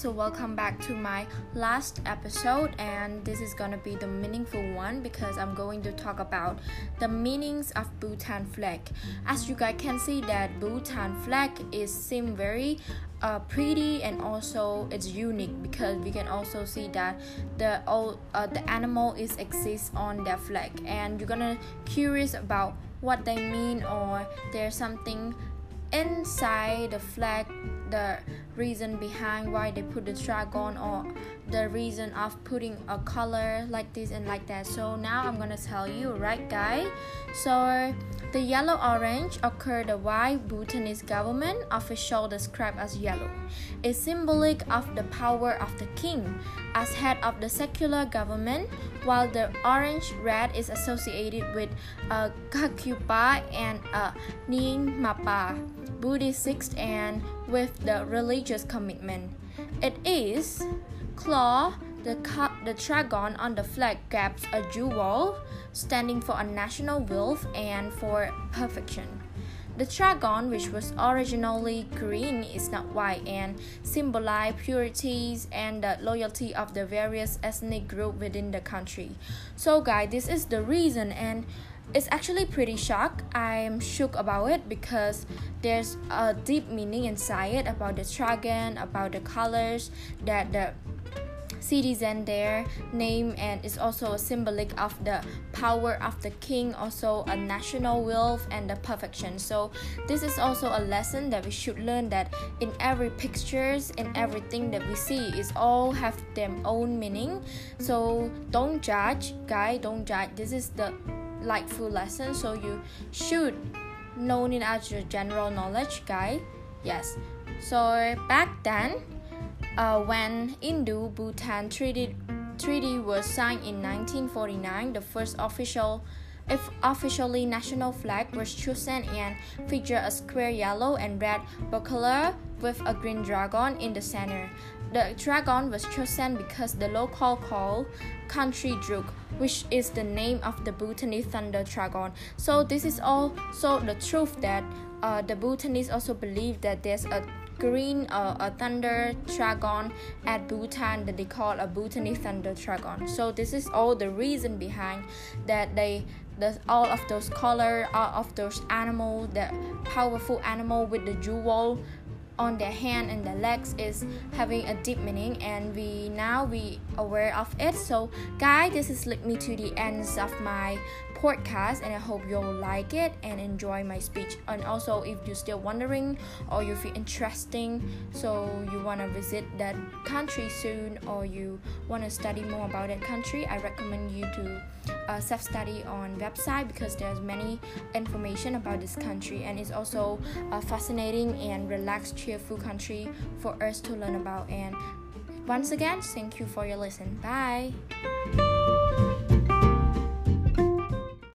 so welcome back to my last episode, and this is gonna be the meaningful one because I'm going to talk about the meanings of Bhutan flag. As you guys can see, that Bhutan flag is seem very uh, pretty and also it's unique because we can also see that the all uh, the animal is exists on their flag, and you're gonna curious about what they mean or there's something inside the flag the reason behind why they put the dragon or the reason of putting a color like this and like that. So now i'm gonna tell you right guys? So the yellow orange occurred the why bhutanese government official described as yellow. Is symbolic of the power of the king as head of the secular government while the orange red is associated with uh, a Kagyupa and uh, a nyingmapa Buddhist and with the religious commitment. It is claw the, the dragon on the flag gaps a jewel standing for a national wealth and for perfection. The dragon, which was originally green, is now white and symbolize purities and the loyalty of the various ethnic group within the country. So, guys, this is the reason and it's actually pretty shocked. I'm shook about it because there's a deep meaning inside it about the dragon, about the colors that the citizen there name and it's also a symbolic of the power of the king also a national wealth and the perfection. So this is also a lesson that we should learn that in every pictures in everything that we see is all have their own meaning. So don't judge guy don't judge. This is the like full lesson. So you should know it as your general knowledge guy. Yes. So back then uh, when Indo Bhutan Treaty, Treaty was signed in 1949 the first official if officially national flag was chosen and featured a square yellow and red color with a green dragon in the center. The dragon was chosen because the local call country druk, which is the name of the Bhutanese thunder dragon. So this is also the truth that uh, the Bhutanese also believe that there's a green uh, a thunder dragon at Bhutan that they call a Bhutanese thunder dragon. So this is all the reason behind that they the all of those color, all of those animal, the powerful animal with the jewel on their hand and their legs is having a deep meaning and we now we aware of it so guys this is lead me to the ends of my podcast and I hope you'll like it and enjoy my speech. And also, if you're still wondering or you feel interesting, so you want to visit that country soon or you want to study more about that country, I recommend you to uh, self-study on website because there's many information about this country and it's also a fascinating and relaxed, cheerful country for us to learn about. And once again, thank you for your listen. Bye.